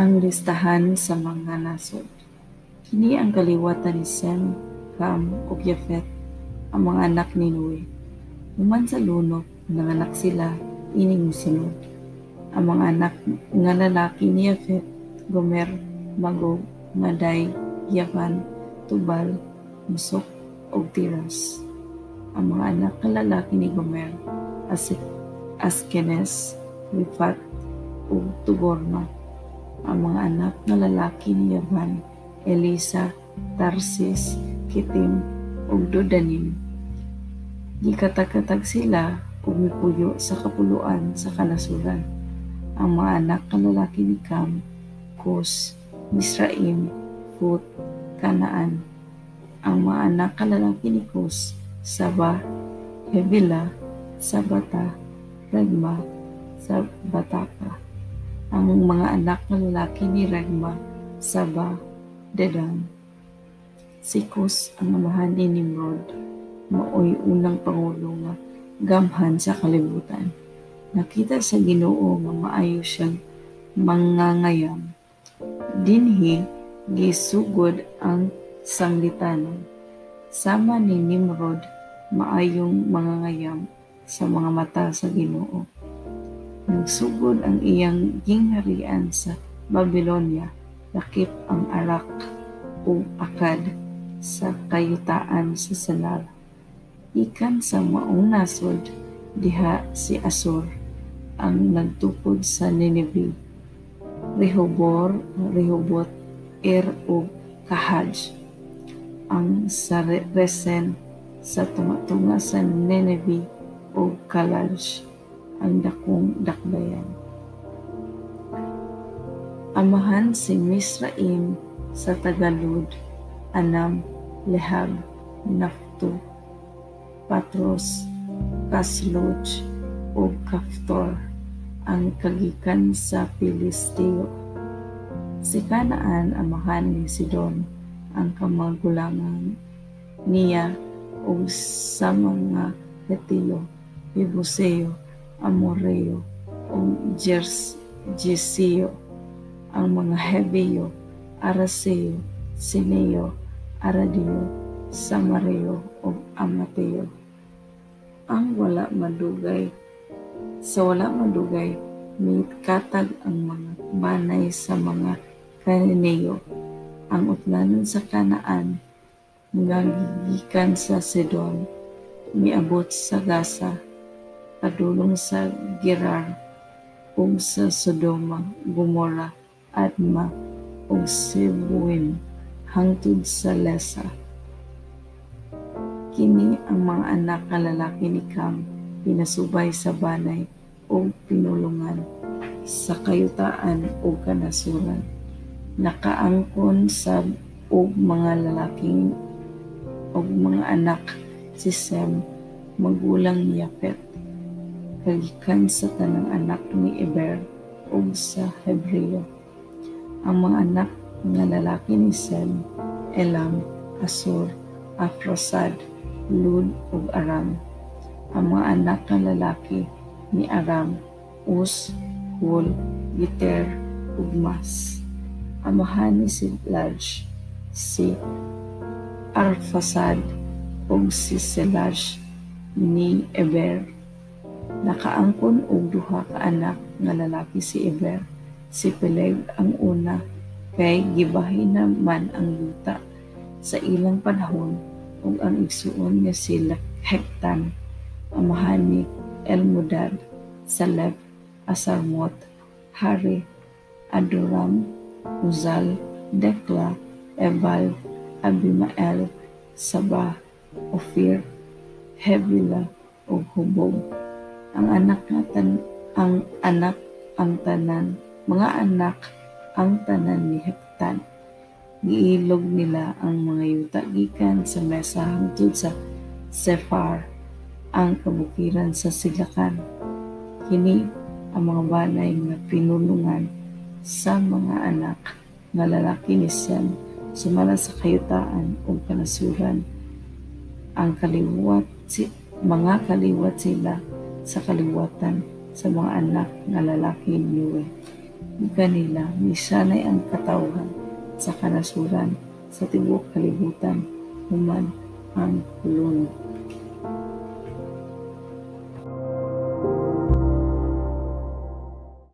Ang listahan sa mga nasod. Kini ang kaliwatan ni Sem, Ham, ug Yafet, ang mga anak ni Noe. Human sa lunok, nanganak sila, ining mosunod. Ang mga anak nga lalaki ni Yafet, Gomer, Magog, Maday, Yavan, Tubal, Musok, ug Tiras. Ang mga anak nga lalaki ni Gomer, As Askenes, Rifat, ug Tugorma. Ang mga anak nga lalaki ni Yavan, Elisa, Tarsis, Kitim, ug Dodanim. Gikatakatag sila ug sa kapuluan sa kanasuran. Ang mga anak nga lalaki ni Cam, Kus, Misraim, Put, Kanaan. Ang mga anak nga lalaki ni Kus, Saba, Hebila, Sabata, Regma, Sabataka. Ang mga anak nga lalaki ni Regma, Saba, Dedan. Si Kus ang amahan ni Nimrod, maoy unang pangulo nga gamhan sa kalibutan. Nakita sa Ginoo nga maayo siyang mangangayam. Dinhi gisugod ang sanglitanon. Sama ni Nimrod maayong mangangayam sa mga mata sa Ginoo. Nagsugod ang iyang gingharian sa Babylonia, lakip ang Arak o Akad sa kayutaan sa Salar. Ikan sa maong nasod, diha si Asur ang nagtukod sa Nineveh. Rehobor, Rehobot, Er o Kahaj ang sa Resen sa tunga-tunga sa Nineveh o Kalaj ang dakong dakbayan. Amahan si Misraim sa Tagalud, Anam, Lehab, Nafto, Patros, Kasloj, o Kaftor ang kagikan sa Pilisteo. Si Kanaan amahan ni Sidon ang kamagulangan niya o sa mga Hetiyo, Ibuseo, Amoreo, o Jers, Jeseo, ang mga Hebeo, Araseo, Sineo, Aradio, Samareo, o Amateo. Ang wala madugay, sa wala madugay, may katag ang mga banay sa mga Kananeo, ang utlanon sa Kanaan, nga gigikan sa Sidon, miabot sa Gaza, padulong sa Gerar, ug sa Sodoma, Gomora, Adma, ug Sibuim, hangtod sa Lesa. Kini ang mga anak nga lalaki ni Cam, pinasubay sa banay o pinulungan sa kayutaan o kanasuran. Nakaangkon sa og mga lalaking og mga anak si Sem, magulang ni Yapet, kagikan sa tanang anak ni Eber ug sa Hebreo. Ang mga anak nga lalaki ni Sem, Elam, Asur, Afrosad, Lud ug Aram. Ang mga anak nga lalaki ni Aram, Us, Hul, Giter ug Mas. Amahan ni si Laj, si Arfasad ug si Selaj ni Eber. Nakaangkon og duha ka anak nga lalaki si Eber. Si Peleg ang una kay gibahin naman ang luta sa ilang panahon ug ang igsuon nga si Hektan amahan ni Elmodad, Saleb, Asarmot, Hari, Adoram, Uzal, Dekla, Ebal, Abimael, Sabah, Ophir, Hebila, ug Hubog. Ang anak nga tan ang anak ang tanan, mga anak ang tanan ni Hektan. Giilog nila ang mga yuta gikan sa mesa hangtod sa Sephar, ang kabukiran sa silakan. Kini ang mga banay nga pinulungan sa mga anak nga lalaki ni Sem sumala sa kayutaan o kanasuran ang kaliwat si mga kaliwat sila sa kaliwatan sa mga anak nga lalaki ni Noe. kanila misanay ang katawhan sa kanasuran sa tibuok kalibutan human ang hulunod